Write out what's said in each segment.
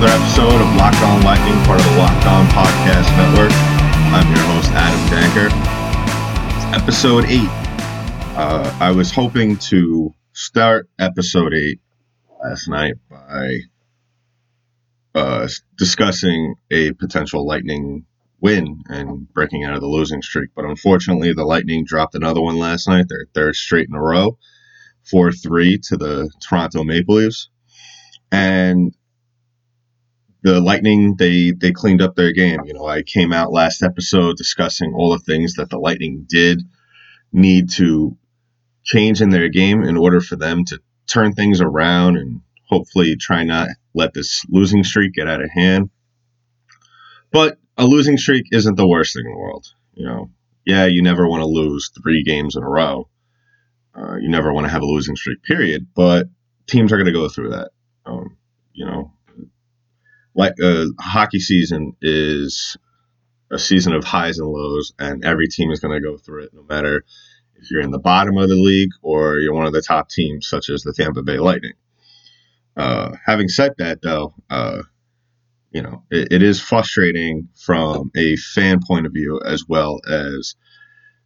Another episode of Locked On Lightning, part of the Locked On Podcast Network. I'm your host, Adam Danker. Episode 8. Uh, I was hoping to start episode 8 last night by uh, discussing a potential Lightning win and breaking out of the losing streak. But unfortunately, the Lightning dropped another one last night, their third straight in a row, 4 3 to the Toronto Maple Leafs. And the Lightning they they cleaned up their game. You know, I came out last episode discussing all the things that the Lightning did need to change in their game in order for them to turn things around and hopefully try not let this losing streak get out of hand. But a losing streak isn't the worst thing in the world. You know, yeah, you never want to lose three games in a row. Uh, you never want to have a losing streak, period. But teams are going to go through that. Um, you know, like uh, hockey season is a season of highs and lows, and every team is going to go through it, no matter if you're in the bottom of the league or you're one of the top teams, such as the Tampa Bay Lightning. Uh, having said that, though, uh, you know it, it is frustrating from a fan point of view as well as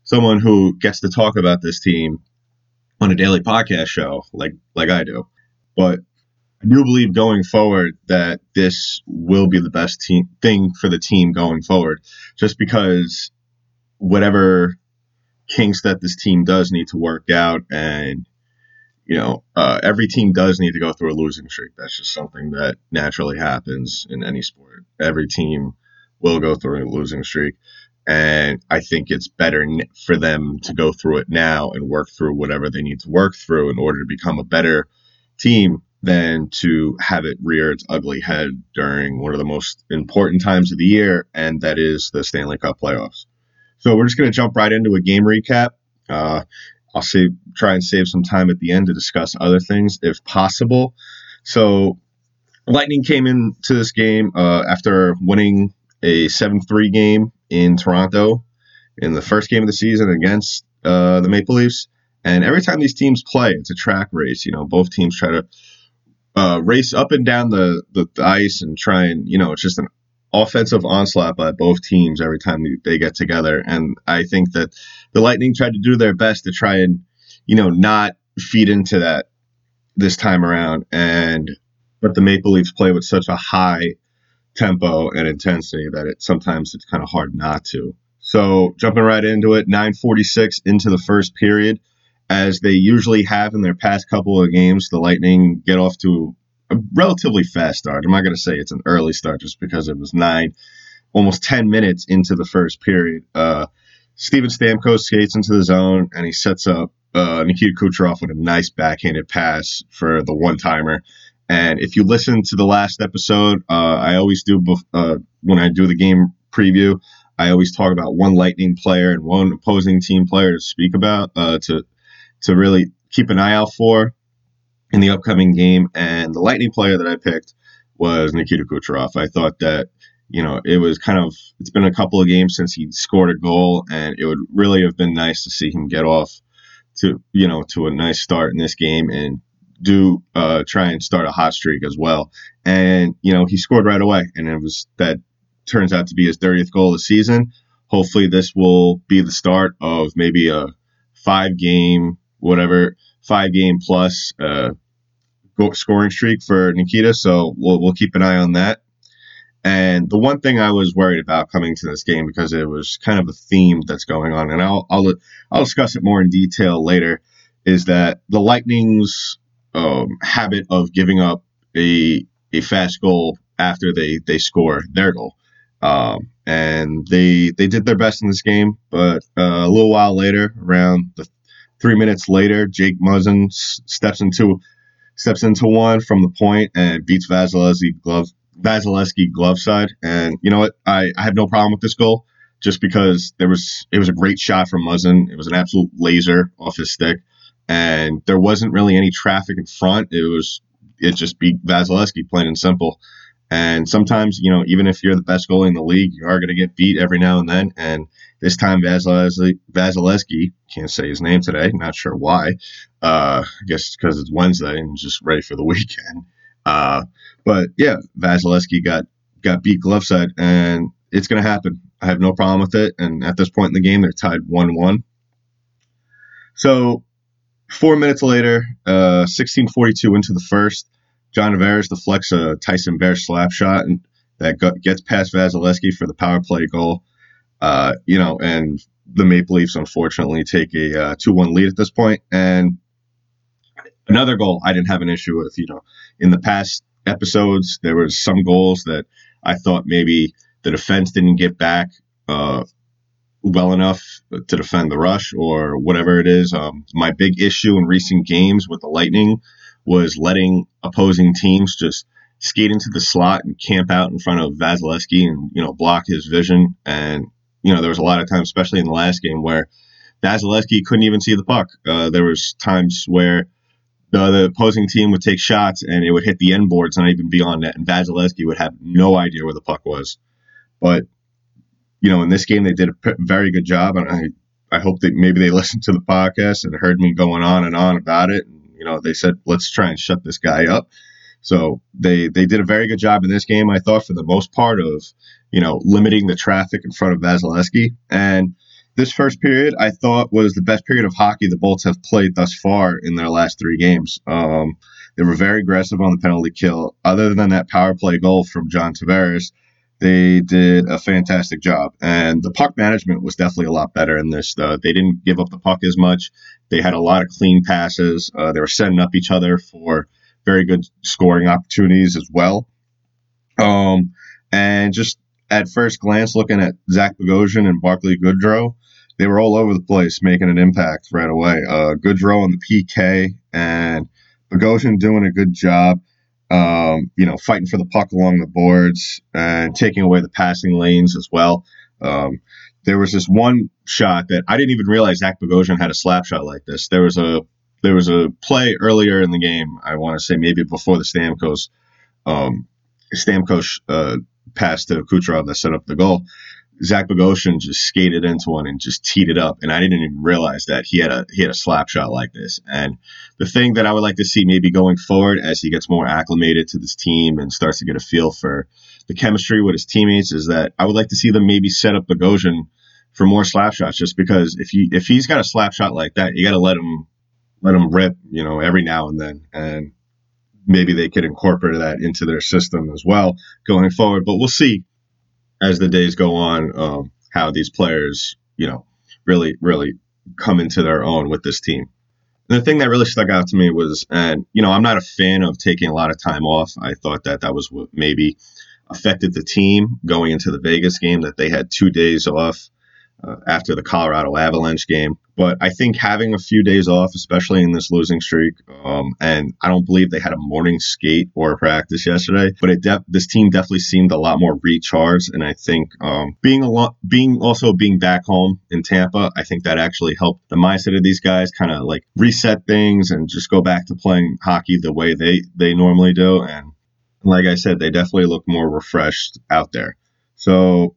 someone who gets to talk about this team on a daily podcast show, like like I do. But I do believe going forward that this will be the best team thing for the team going forward, just because whatever kinks that this team does need to work out, and you know, uh, every team does need to go through a losing streak. That's just something that naturally happens in any sport. Every team will go through a losing streak. And I think it's better for them to go through it now and work through whatever they need to work through in order to become a better team than to have it rear its ugly head during one of the most important times of the year, and that is the Stanley Cup playoffs. So we're just going to jump right into a game recap. Uh, I'll save, try and save some time at the end to discuss other things if possible. So Lightning came into this game uh, after winning a 7 3 game in Toronto in the first game of the season against uh, the Maple Leafs. And every time these teams play, it's a track race. You know, both teams try to uh, race up and down the, the, the ice and try and you know it's just an offensive onslaught by both teams every time they get together. And I think that the Lightning tried to do their best to try and you know not feed into that this time around. And but the Maple Leafs play with such a high tempo and intensity that it sometimes it's kind of hard not to. So jumping right into it, 9:46 into the first period as they usually have in their past couple of games, the Lightning get off to a relatively fast start. I'm not going to say it's an early start just because it was nine, almost 10 minutes into the first period. Uh, Steven Stamkos skates into the zone and he sets up uh, Nikita Kucherov with a nice backhanded pass for the one timer. And if you listen to the last episode, uh, I always do bef- uh, when I do the game preview. I always talk about one Lightning player and one opposing team player to speak about uh, to to really keep an eye out for in the upcoming game. And the Lightning player that I picked was Nikita Kucherov. I thought that, you know, it was kind of, it's been a couple of games since he scored a goal, and it would really have been nice to see him get off to, you know, to a nice start in this game and do uh, try and start a hot streak as well. And, you know, he scored right away, and it was that turns out to be his 30th goal of the season. Hopefully, this will be the start of maybe a five game whatever five game plus uh, scoring streak for Nikita. So we'll we'll keep an eye on that. And the one thing I was worried about coming to this game because it was kind of a theme that's going on, and I'll I'll I'll discuss it more in detail later, is that the Lightning's um, habit of giving up a a fast goal after they they score their goal. Um, and they they did their best in this game, but uh, a little while later, around the Three minutes later, Jake Muzzin steps into steps into one from the point and beats Vasilevskiy glove Vasilevskiy glove side. And you know what? I, I have no problem with this goal just because there was it was a great shot from Muzzin. It was an absolute laser off his stick, and there wasn't really any traffic in front. It was it just beat Vasilevskiy plain and simple. And sometimes, you know, even if you're the best goalie in the league, you are going to get beat every now and then. And this time, Vasilevskiy, can't say his name today, not sure why. Uh, I guess because it's Wednesday and just ready for the weekend. Uh, But yeah, Vasilevskiy got got beat glove side, and it's going to happen. I have no problem with it. And at this point in the game, they're tied one one. So four minutes later, uh, 16:42 into the first, John Tavares deflects a Tyson Barrie slap shot and that gets past Vasilevskiy for the power play goal. Uh, you know, and the Maple Leafs unfortunately take a uh, two one lead at this point. And another goal I didn't have an issue with. You know, in the past episodes, there was some goals that I thought maybe the defense didn't get back uh, well enough to defend the rush or whatever it is. Um, my big issue in recent games with the Lightning was letting opposing teams just skate into the slot and camp out in front of Vasilevskiy and you know block his vision. And you know there was a lot of times, especially in the last game, where Vasilevskiy couldn't even see the puck. Uh, there was times where the, the, opposing team would take shots and it would hit the end boards and not even beyond net, and Vasilevskiy would have no idea where the puck was. But you know, in this game they did a very good job, and I I hope that maybe they listened to the podcast and heard me going on and on about it. And, you know, they said let's try and shut this guy up. So they they did a very good job in this game, I thought, for the most part of you know limiting the traffic in front of Vasilevskiy. And this first period, I thought was the best period of hockey the Bolts have played thus far in their last three games. Um, they were very aggressive on the penalty kill. Other than that power play goal from John Tavares, they did a fantastic job. And the puck management was definitely a lot better in this. Uh, they didn't give up the puck as much. They had a lot of clean passes. Uh, they were setting up each other for very good scoring opportunities as well. Um, and just at first glance, looking at Zach Bogosian and Barclay Goodrow, they were all over the place, making an impact right away. Uh, Goodrow on the PK and Bogosian doing a good job. Um, you know, fighting for the puck along the boards and taking away the passing lanes as well. Um, there was this one shot that I didn't even realize Zach Bogosian had a slap shot like this. There was a there was a play earlier in the game. I want to say maybe before the Stamkos um, Stamkos uh, pass to Kucherov that set up the goal. Zach Bogosian just skated into one and just teed it up, and I didn't even realize that he had a he had a slap shot like this. And the thing that I would like to see maybe going forward as he gets more acclimated to this team and starts to get a feel for the chemistry with his teammates is that I would like to see them maybe set up Bogosian for more slap shots, just because if you if he's got a slap shot like that, you got to let him let them rip, you know, every now and then, and maybe they could incorporate that into their system as well going forward. But we'll see as the days go on um, how these players, you know, really, really come into their own with this team. And the thing that really stuck out to me was, and you know, I'm not a fan of taking a lot of time off. I thought that that was what maybe affected the team going into the Vegas game that they had two days off uh, after the Colorado Avalanche game. But I think having a few days off, especially in this losing streak, um, and I don't believe they had a morning skate or practice yesterday, but it def- this team definitely seemed a lot more recharged. And I think um, being a lot, being also being back home in Tampa, I think that actually helped the mindset of these guys kind of like reset things and just go back to playing hockey the way they they normally do. And like I said, they definitely look more refreshed out there. So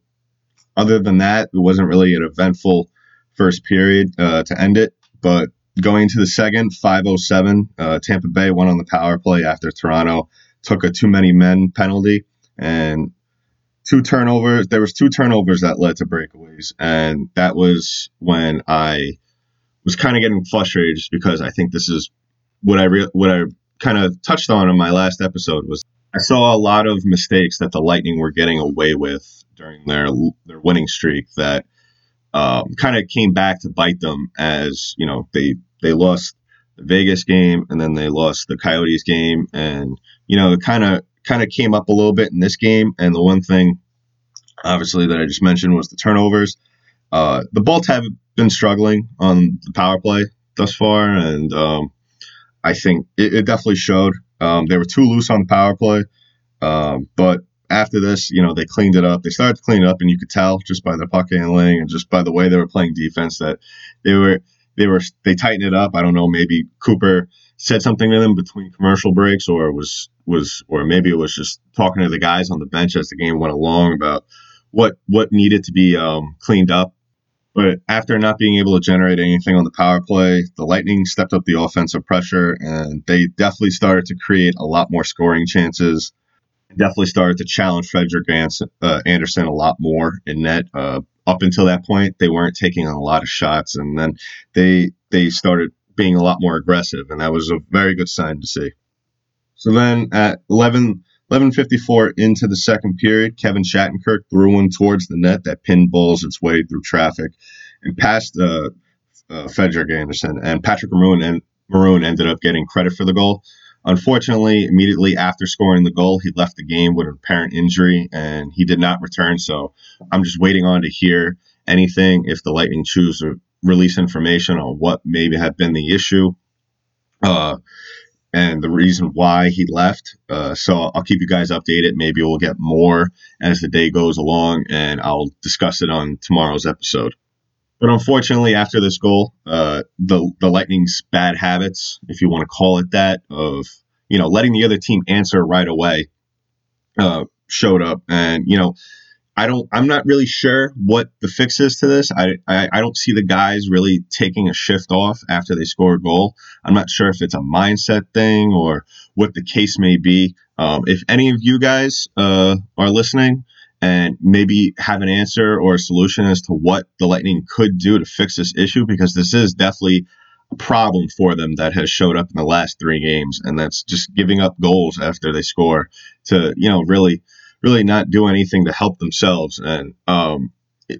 other than that, it wasn't really an eventful first period uh, to end it. But going into the second, 507, uh, Tampa Bay won on the power play after Toronto took a too many men penalty and two turnovers. There was two turnovers that led to breakaways, and that was when I was kind of getting frustrated just because I think this is what I re- what I kind of touched on in my last episode was I saw a lot of mistakes that the Lightning were getting away with during their their winning streak that um, kind of came back to bite them as you know they they lost the Vegas game and then they lost the Coyotes game and you know it kind of kind of came up a little bit in this game and the one thing obviously that I just mentioned was the turnovers. Uh, the Bolts have been struggling on the power play thus far and um, I think it, it definitely showed. Um, they were too loose on the power play, um, but after this, you know, they cleaned it up. They started to clean it up, and you could tell just by their puck handling and just by the way they were playing defense that they were they were they tightened it up. I don't know, maybe Cooper said something to them between commercial breaks, or was was or maybe it was just talking to the guys on the bench as the game went along about what what needed to be um, cleaned up. But after not being able to generate anything on the power play, the Lightning stepped up the offensive pressure, and they definitely started to create a lot more scoring chances definitely started to challenge Frederik uh, Andersen a lot more in net. Uh, up until that point, they weren't taking a lot of shots, and then they they started being a lot more aggressive, and that was a very good sign to see. So then at 11, 11.54 into the second period, Kevin Shattenkirk threw one towards the net that pinballs its way through traffic and past uh, uh, Frederik Andersen. And Patrick Maroon, and Maroon ended up getting credit for the goal. Unfortunately, immediately after scoring the goal, he left the game with an apparent injury and he did not return. So I'm just waiting on to hear anything if the Lightning choose to release information on what maybe had been the issue. Uh, and the reason why he left. Uh, so I'll keep you guys updated. Maybe we'll get more as the day goes along, and I'll discuss it on tomorrow's episode. But unfortunately, after this goal, uh, the the Lightning's bad habits, if you want to call it that, of you know letting the other team answer right away, uh, showed up, and you know I don't. I'm not really sure what the fix is to this. I, I, I don't see the guys really taking a shift off after they score a goal. I'm not sure if it's a mindset thing or what the case may be. Um, if any of you guys uh, are listening and maybe have an answer or a solution as to what the Lightning could do to fix this issue, because this is definitely a problem for them that has showed up in the last three games, and that's just giving up goals after they score to you know really really not do anything to help themselves and um,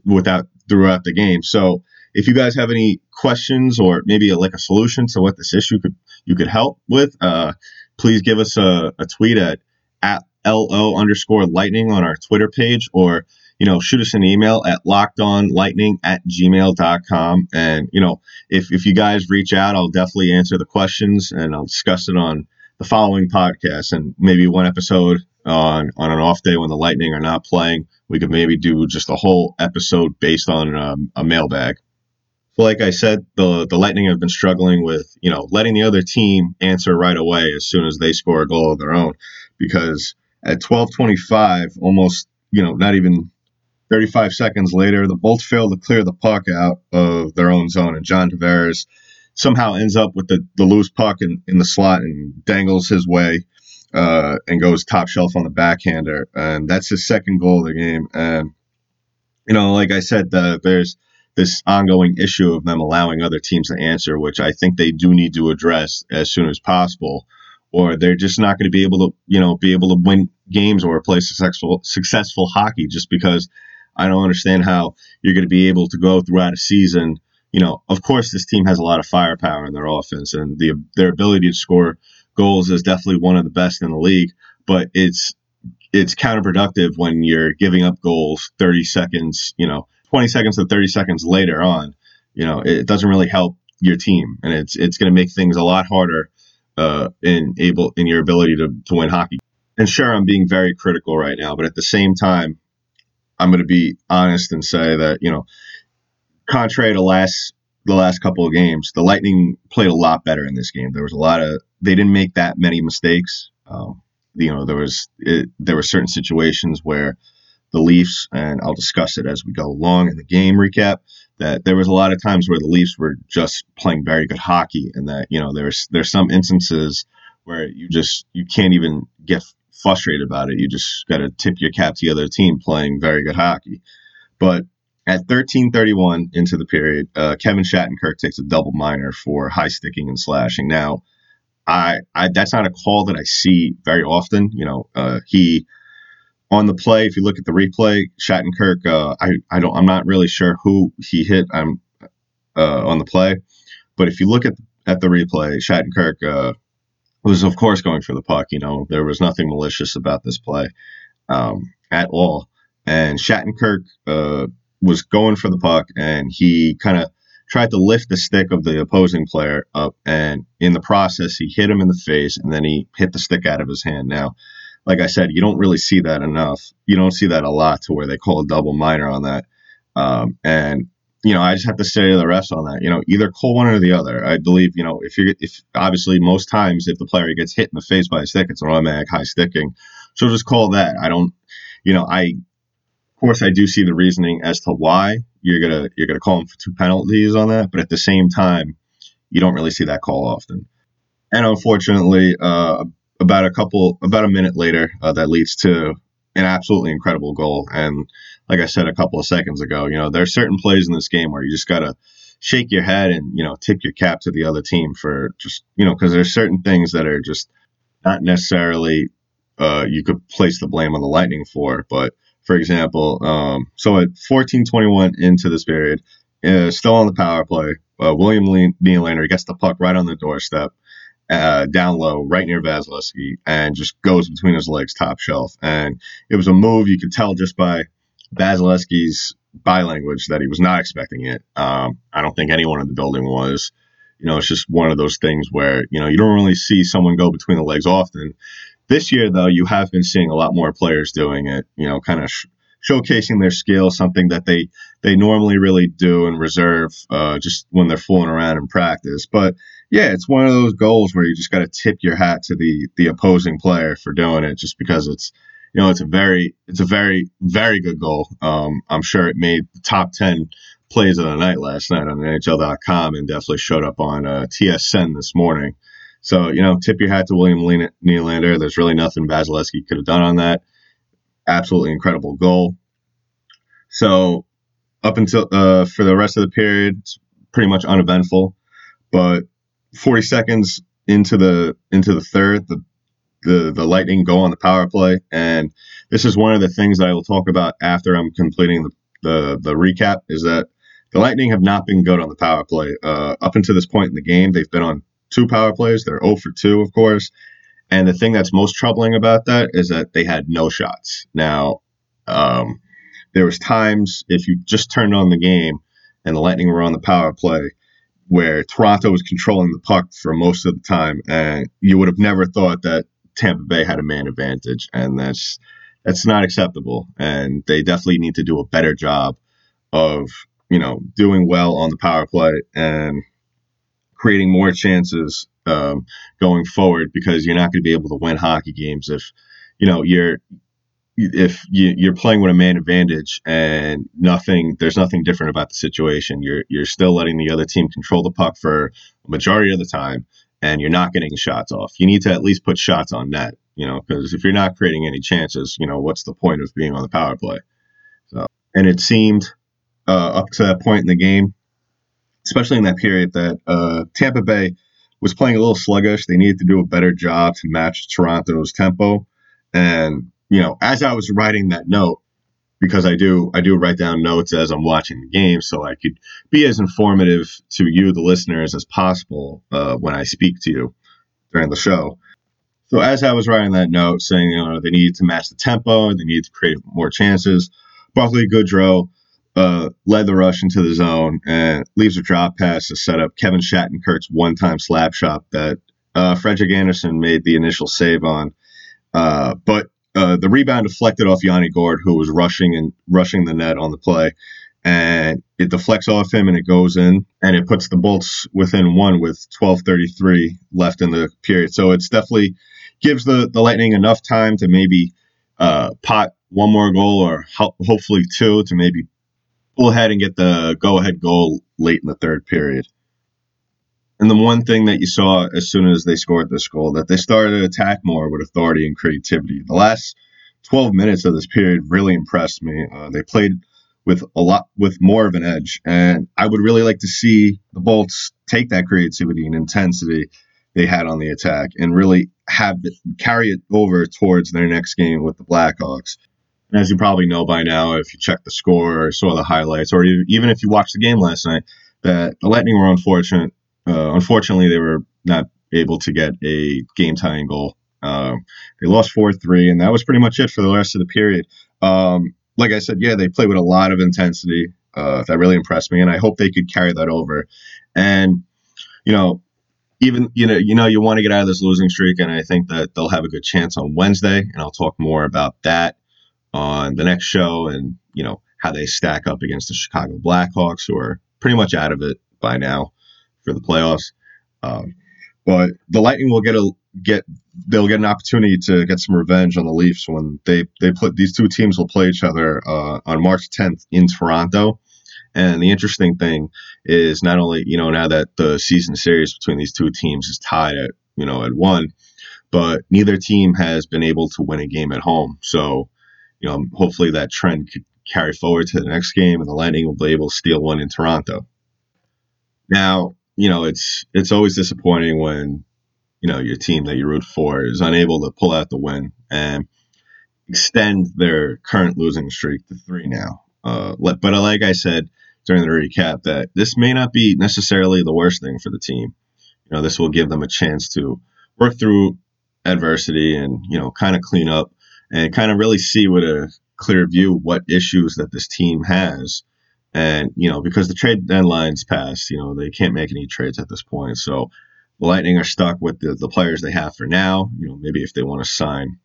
without throughout the game. So if you guys have any questions or maybe a, like a solution to what this issue could you could help with, uh, please give us a, a tweet at at lo underscore lightning on our Twitter page or you know shoot us an email at lockedonlightning at gmail.com and you know if, if you guys reach out i'll definitely answer the questions and i'll discuss it on the following podcast and maybe one episode on on an off day when the Lightning are not playing. We could maybe do just a whole episode based on um, a mailbag. Like I said, the the Lightning have been struggling with you know letting the other team answer right away as soon as they score a goal of their own, because at 12:25, almost you know not even 35 seconds later, the Bolts fail to clear the puck out of their own zone, and John Tavares somehow ends up with the, the loose puck in, in the slot and dangles his way uh, and goes top shelf on the backhander, and that's his second goal of the game. And you know, like I said, the, there's this ongoing issue of them allowing other teams to answer, which I think they do need to address as soon as possible, or they're just not going to be able to, you know, be able to win games or play successful successful hockey just because I don't understand how you're going to be able to go throughout a season. You know, of course, this team has a lot of firepower in their offense and the their ability to score goals is definitely one of the best in the league, but it's it's counterproductive when you're giving up goals 30 seconds, you know, 20 seconds to 30 seconds later on. You know, it doesn't really help your team, and it's it's going to make things a lot harder uh, in able in your ability to, to win hockey. And sure, I'm being very critical right now, but at the same time, I'm going to be honest and say that you know, contrary to last the last couple of games, the Lightning played a lot better in this game. There was a lot of they didn't make that many mistakes. Um, you know, there was it, there were certain situations where the Leafs, and I'll discuss it as we go along in the game recap. That there was a lot of times where the Leafs were just playing very good hockey, and that you know there's there's some instances where you just you can't even get frustrated about it. You just got to tip your cap to the other team playing very good hockey. But at 13:31 into the period, uh, Kevin Shattenkirk takes a double minor for high sticking and slashing. Now, I, I that's not a call that I see very often. You know, uh, he on the play. If you look at the replay, Shattenkirk, uh, I I don't I'm not really sure who he hit. I'm uh, on the play, but if you look at at the replay, Shattenkirk uh, was of course going for the puck. You know, there was nothing malicious about this play um, at all, and Shattenkirk uh, was going for the puck, and he kind of tried to lift the stick of the opposing player up, and in the process, he hit him in the face, and then he hit the stick out of his hand. Now, like I said, you don't really see that enough. You don't see that a lot to where they call a double minor on that. Um, and you know, I just have to say to the refs on that. You know, either call one or the other. I believe, you know, if you're, if obviously most times if the player gets hit in the face by a stick, it's an automatic high sticking. So just call that. I don't, you know, I, of course, I do see the reasoning as to why you're gonna you're gonna call him for two penalties on that, but at the same time, you don't really see that call often. And unfortunately, uh, about a couple, about a minute later, uh, that leads to an absolutely incredible goal. And like I said a couple of seconds ago, you know, there's certain plays in this game where you just gotta shake your head and you know tip your cap to the other team for just you know because there's certain things that are just not necessarily uh, you could place the blame on the Lightning for, but for example, um, so at 14:21 into this period, uh, still on the power play, uh, William Nylander gets the puck right on the doorstep, uh, down low, right near Vasilevskiy, and just goes between his legs, top shelf. And it was a move you could tell just by Vasilevskiy's body language that he was not expecting it. Um, I don't think anyone in the building was. You know, it's just one of those things where you know you don't really see someone go between the legs often. This year, though, you have been seeing a lot more players doing it. You know, kind of sh- showcasing their skill, something that they they normally really do and reserve uh, just when they're fooling around in practice. But yeah, it's one of those goals where you just got to tip your hat to the the opposing player for doing it, just because it's you know it's a very it's a very very good goal. Um, I'm sure it made the top ten plays of the night last night on NHL.com and definitely showed up on uh, TSN this morning. So you know, tip your hat to William Nylander. There's really nothing Vasilevskiy could have done on that. Absolutely incredible goal. So up until uh, for the rest of the period, it's pretty much uneventful. But 40 seconds into the into the third, the the the Lightning go on the power play, and this is one of the things that I will talk about after I'm completing the the, the recap. Is that the Lightning have not been good on the power play uh, up until this point in the game. They've been on two power plays. They're 0 for 2, of course. And the thing that's most troubling about that is that they had no shots. Now, um, there was times if you just turned on the game and the Lightning were on the power play where Toronto was controlling the puck for most of the time, and you would have never thought that Tampa Bay had a man advantage, and that's that's not acceptable. And they definitely need to do a better job of you know doing well on the power play and creating more chances um, going forward because you're not going to be able to win hockey games if you know you're if you, you're playing with a man advantage and nothing there's nothing different about the situation. You're you're still letting the other team control the puck for a majority of the time and you're not getting shots off. You need to at least put shots on net you know because if you're not creating any chances you know what's the point of being on the power play? So and it seemed uh, up to that point in the game especially in that period that uh, Tampa Bay was playing a little sluggish. They needed to do a better job to match Toronto's tempo. And you know, as I was writing that note, because I do I do write down notes as I'm watching the game, so I could be as informative to you, the listeners, as possible uh, when I speak to you during the show. So as I was writing that note, saying you know they needed to match the tempo, they needed to create more chances. Barclay Goodrow uh, led the rush into the zone and leaves a drop pass to set up Kevin Shattenkirk's one-time slap shot that uh, Frederik Andersen made the initial save on. Uh, but uh, the rebound deflected off Yanni Gourde, who was rushing and rushing the net on the play, and it deflects off him and it goes in and it puts the Bolts within one with 12:33 left in the period. So it's definitely gives the the Lightning enough time to maybe uh, pot one more goal or ho- hopefully two to maybe pull ahead and get the go ahead goal late in the third period. And the one thing that you saw as soon as they scored this goal, that they started to attack more with authority and creativity. The last 12 minutes of this period really impressed me. Uh, they played with a lot, with more of an edge. And I would really like to see the Bolts take that creativity and intensity they had on the attack and really have it, carry it over towards their next game with the Blackhawks. And as you probably know by now, if you check the score or saw the highlights, or even if you watched the game last night, that the Lightning were unfortunate. Uh, unfortunately, they were not able to get a game tying goal. Um, they lost 4 3, and that was pretty much it for the rest of the period. Um, like I said, yeah, they played with a lot of intensity. Uh, that really impressed me, and I hope they could carry that over. And, you know, even you know you know you want to get out of this losing streak and i think that they'll have a good chance on wednesday and i'll talk more about that on the next show and, you know, how they stack up against the Chicago Blackhawks, who are pretty much out of it by now for the playoffs. Um, but the Lightning will get a get they'll get an opportunity to get some revenge on the Leafs when they they put these two teams will play each other uh, on March 10th in Toronto. And the interesting thing is not only you know now that the season series between these two teams is tied at you know at one, but neither team has been able to win a game at home. So, you know, hopefully that trend could carry forward to the next game, and the Lightning will be able to steal one in Toronto. Now, you know, it's it's always disappointing when you know your team that you root for is unable to pull out the win and extend their current losing streak to three now. Uh, but like I said during the recap, that this may not be necessarily the worst thing for the team. You know, this will give them a chance to work through adversity and you know kind of clean up and kind of really see with a clear view what issues that this team has. And you know, because the trade deadline's passed, you know they can't make any trades at this point. So the Lightning are stuck with the, the players they have for now. You know, maybe if they want to sign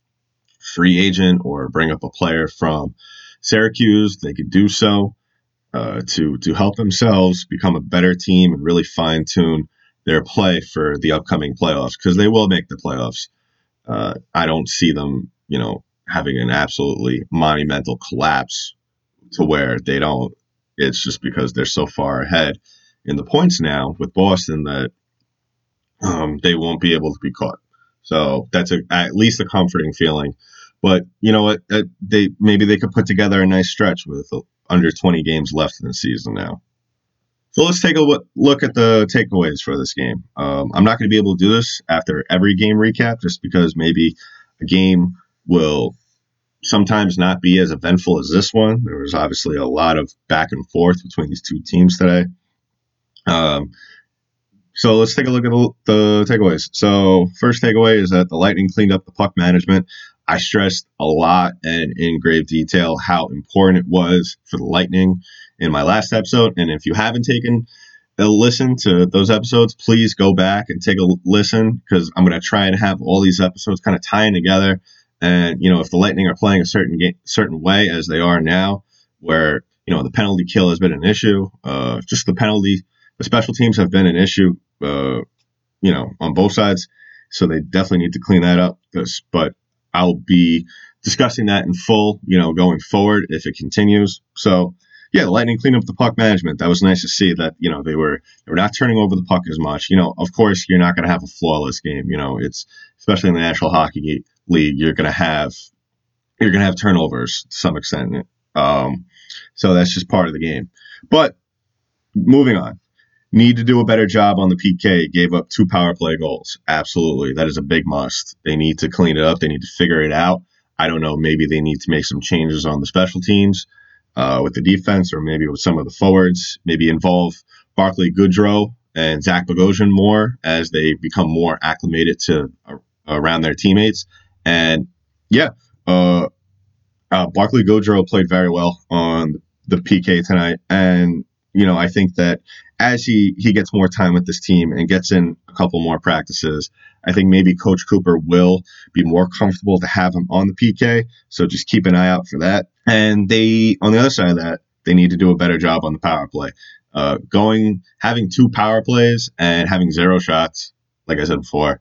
free agent or bring up a player from Syracuse, they could do so uh, to to help themselves become a better team and really fine tune their play for the upcoming playoffs because they will make the playoffs. Uh, I don't see them, you know, having an absolutely monumental collapse to where they don't. It's just because they're so far ahead in the points now with Boston that um, they won't be able to be caught. So that's a, at least a comforting feeling. But you know what? Uh, they maybe they could put together a nice stretch with under 20 games left in the season now. So let's take a look at the takeaways for this game. Um, I'm not going to be able to do this after every game recap, just because maybe a game will sometimes not be as eventful as this one. There was obviously a lot of back and forth between these two teams today. Um, so let's take a look at the, the takeaways. So first takeaway is that the Lightning cleaned up the puck management. I stressed a lot and in grave detail how important it was for the Lightning in my last episode. And if you haven't taken a listen to those episodes, please go back and take a listen because I'm going to try and have all these episodes kind of tying together. And you know, if the Lightning are playing a certain game, certain way as they are now, where you know the penalty kill has been an issue, uh, just the penalty, the special teams have been an issue, uh, you know, on both sides. So they definitely need to clean that up. But I'll be discussing that in full, you know, going forward if it continues. So yeah, the Lightning cleaned up the puck management. That was nice to see that, you know, they were they were not turning over the puck as much. You know, of course you're not gonna have a flawless game. You know, it's especially in the National Hockey League, you're gonna have you're gonna have turnovers to some extent. Um, so that's just part of the game. But moving on. Need to do a better job on the PK. Gave up two power play goals. Absolutely. That is a big must. They need to clean it up. They need to figure it out. I don't know. Maybe they need to make some changes on the special teams uh, with the defense or maybe with some of the forwards. Maybe involve Barclay Goodrow and Zach Bogosian more as they become more acclimated to uh, around their teammates. And yeah, uh, uh, Barclay Goodrow played very well on the PK tonight. And, you know, I think that as he he gets more time with this team and gets in a couple more practices, I think maybe Coach Cooper will be more comfortable to have him on the PK. So just keep an eye out for that. And they, on the other side of that, they need to do a better job on the power play. Uh, going having two power plays and having zero shots, like I said before,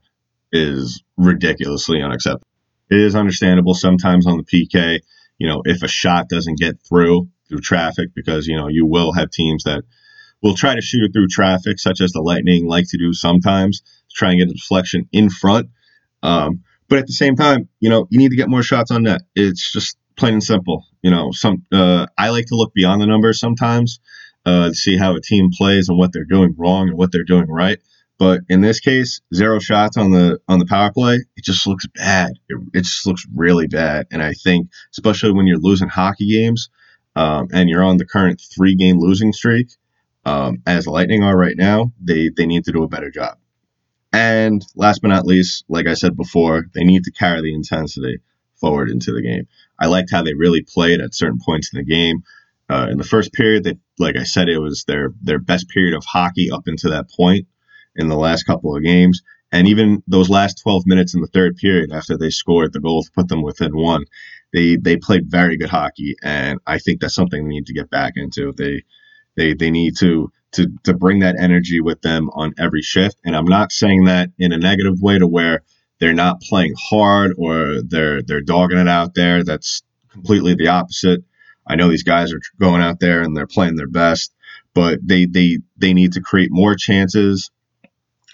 is ridiculously unacceptable. It is understandable sometimes on the PK, you know, if a shot doesn't get through through traffic, because you know you will have teams that will try to shoot it through traffic, such as the Lightning like to do sometimes, to try and get a deflection in front. Um, but at the same time, you know, you need to get more shots on net. It's just plain and simple. You know, some uh, I like to look beyond the numbers sometimes uh, to see how a team plays and what they're doing wrong and what they're doing right. But in this case, zero shots on the on the power play, it just looks bad. It, it just looks really bad. And I think, especially when you're losing hockey games um, and you're on the current three game losing streak, um, as Lightning are right now, they they need to do a better job. And last but not least, like I said before, they need to carry the intensity forward into the game. I liked how they really played at certain points in the game. Uh, in the first period, that like I said, it was their their best period of hockey up until that point in the last couple of games. And even those last 12 minutes in the third period, after they scored the goal to put them within one, they they played very good hockey, and I think that's something they need to get back into. They they they need to to to bring that energy with them on every shift. And I'm not saying that in a negative way to where they're not playing hard or they're they're dogging it out there. That's completely the opposite. I know these guys are going out there and they're playing their best, but they they they need to create more chances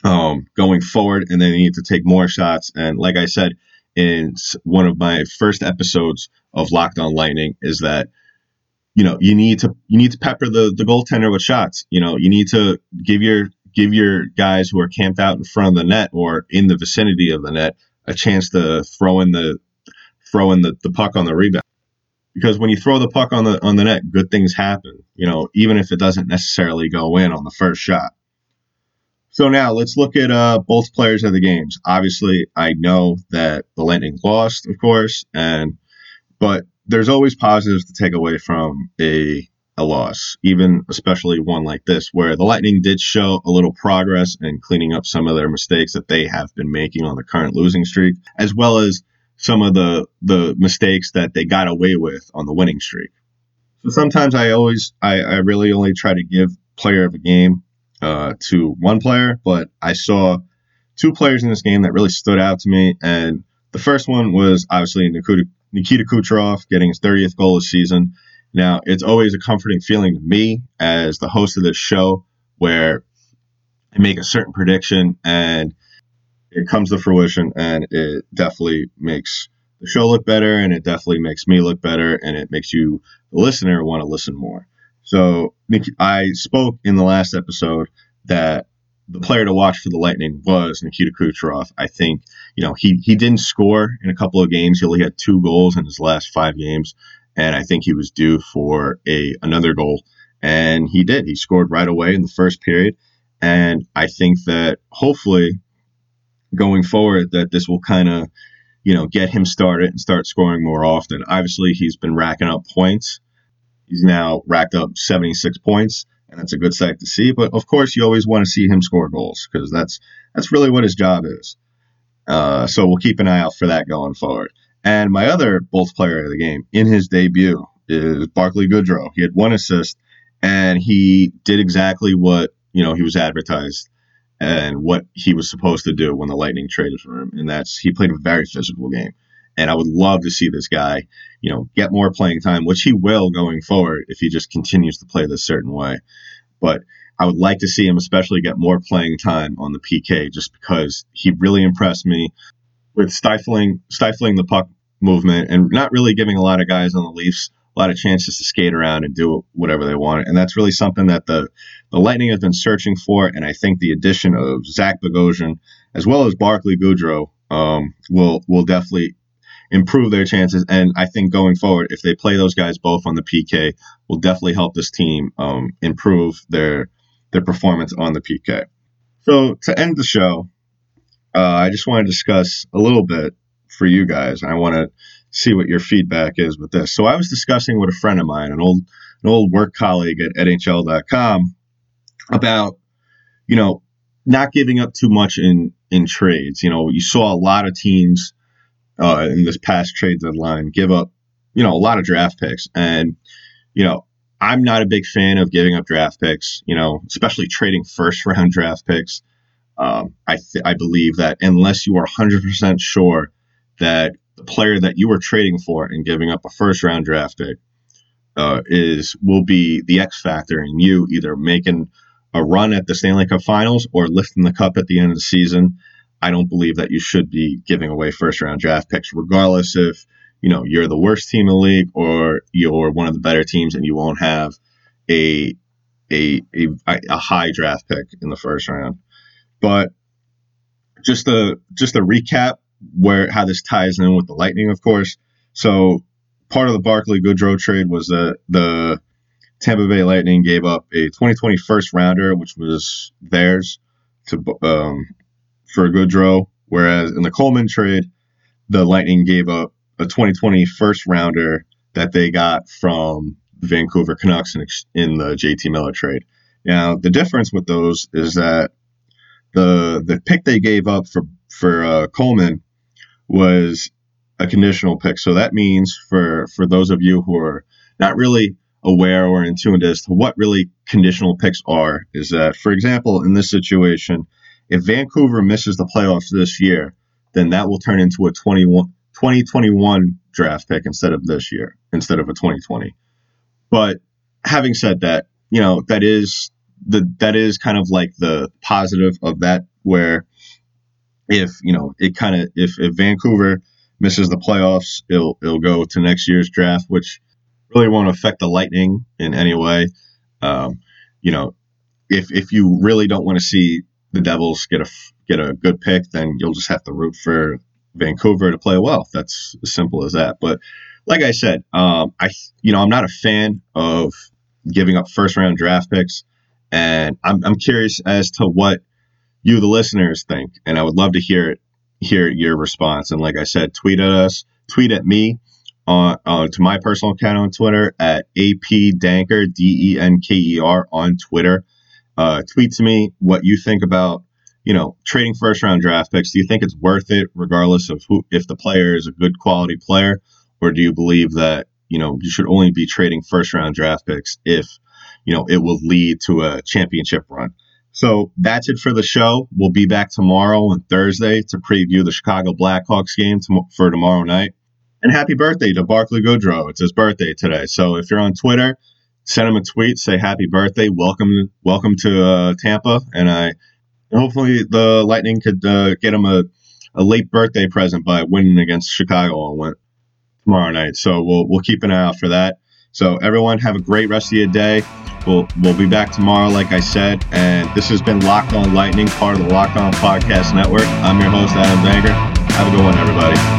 um, going forward, and they need to take more shots. And like I said in one of my first episodes of Locked On Lightning, is that you know you need to you need to pepper the the goaltender with shots. You know you need to give your give your guys who are camped out in front of the net or in the vicinity of the net a chance to throw in the throw in the, the puck on the rebound. Because when you throw the puck on the on the net, good things happen. You know, even if it doesn't necessarily go in on the first shot. So now let's look at uh, both players of the games. Obviously, I know that the Lightning lost, of course, and but there's always positives to take away from a a loss, even especially one like this, where the Lightning did show a little progress in cleaning up some of their mistakes that they have been making on the current losing streak, as well as some of the the mistakes that they got away with on the winning streak. So sometimes I always I, I really only try to give player of a game uh, to one player, but I saw two players in this game that really stood out to me. And the first one was obviously Nikita, Nikita Kucherov getting his 30th goal this season. Now, it's always a comforting feeling to me as the host of this show where I make a certain prediction and it comes to fruition and it definitely makes the show look better and it definitely makes me look better and it makes you, the listener, want to listen more. So I spoke in the last episode that the player to watch for the Lightning was Nikita Kucherov. I think you know he he didn't score in a couple of games. He only had two goals in his last five games, and I think he was due for a another goal, and he did. He scored right away in the first period, and I think that hopefully going forward that this will kind of you know get him started and start scoring more often. Obviously, he's been racking up points He's now racked up 76 points, and that's a good sight to see. But of course, you always want to see him score goals because that's that's really what his job is. Uh, so we'll keep an eye out for that going forward. And my other Bolts player of the game in his debut is Barclay Goodrow. He had one assist, and he did exactly what you know he was advertised and what he was supposed to do when the Lightning traded for him, and that's he played a very physical game. And I would love to see this guy, you know, get more playing time, which he will going forward if he just continues to play this certain way. But I would like to see him especially get more playing time on the PK just because he really impressed me with stifling stifling the puck movement and not really giving a lot of guys on the Leafs a lot of chances to skate around and do whatever they want. And that's really something that the the Lightning have been searching for. And I think the addition of Zach Bogosian as well as Barclay Goodrow um, will will definitely improve their chances. And I think going forward, if they play those guys both on the PK, will definitely help this team um, improve their their performance on the PK. So to end the show, uh, I just want to discuss a little bit for you guys. I want to see what your feedback is with this. So I was discussing with a friend of mine, an old an old work colleague at NHL.com, about you know not giving up too much in in trades. You know, you saw a lot of teams uh, in this past trade deadline give up, you know, a lot of draft picks. And, you know, I'm not a big fan of giving up draft picks, you know, especially trading first round draft picks. Um, I, th- I believe that unless you are 100% sure that the player that you were trading for and giving up a first round draft pick uh, is will be the X factor in you either making a run at the Stanley Cup Finals or lifting the cup at the end of the season I don't believe that you should be giving away first round draft picks, regardless if you know you're the worst team in the league or you're one of the better teams and you won't have a a a, a high draft pick in the first round. But just a just a recap where how this ties in with the Lightning, of course. So part of the Barclay Goodrow trade was that the Tampa Bay Lightning gave up a 2020 first rounder, which was theirs, to um, for Goodrow, whereas in the Coleman trade, the Lightning gave up a 2020 first rounder that they got from Vancouver Canucks in, in the JT Miller trade. Now, the difference with those is that the the pick they gave up for for uh, Coleman was a conditional pick. So that means for for those of you who are not really aware or in tune as to what really conditional picks are, is that for example, in this situation, if Vancouver misses the playoffs this year, then that will turn into a 21, 2021 draft pick instead of this year, instead of a 2020. But having said that, you know, that is the that is kind of like the positive of that where if you know it kind of if, if Vancouver misses the playoffs, it'll it'll go to next year's draft, which really won't affect the Lightning in any way. Um, you know, if if you really don't want to see the Devils get a get a good pick, then you'll just have to root for Vancouver to play well. That's as simple as that. But like I said, um, I you know I'm not a fan of giving up first round draft picks, and I'm I'm curious as to what you the listeners think, and I would love to hear it hear your response. And like I said, tweet at us, tweet at me on uh, to my personal account on Twitter at AP Denker D E N K E R on Twitter. Uh, tweet to me what you think about you know trading first round draft picks. Do you think it's worth it, regardless of who if the player is a good quality player, or do you believe that you know you should only be trading first round draft picks if you know it will lead to a championship run? So that's it for the show. We'll be back tomorrow and Thursday to preview the Chicago Blackhawks game to, for tomorrow night. And happy birthday to Barclay Goodrow. It's his birthday today. So if you're on Twitter, send him a tweet, say happy birthday, welcome, welcome to uh, Tampa, and I hopefully the Lightning could uh, get him a, a late birthday present by winning against Chicago on tomorrow night. So we'll we'll keep an eye out for that. So everyone, have a great rest of your day. We'll we'll be back tomorrow, like I said. And this has been Locked On Lightning, part of the Locked On Podcast Network. I'm your host, Adam Banger. Have a good one, everybody.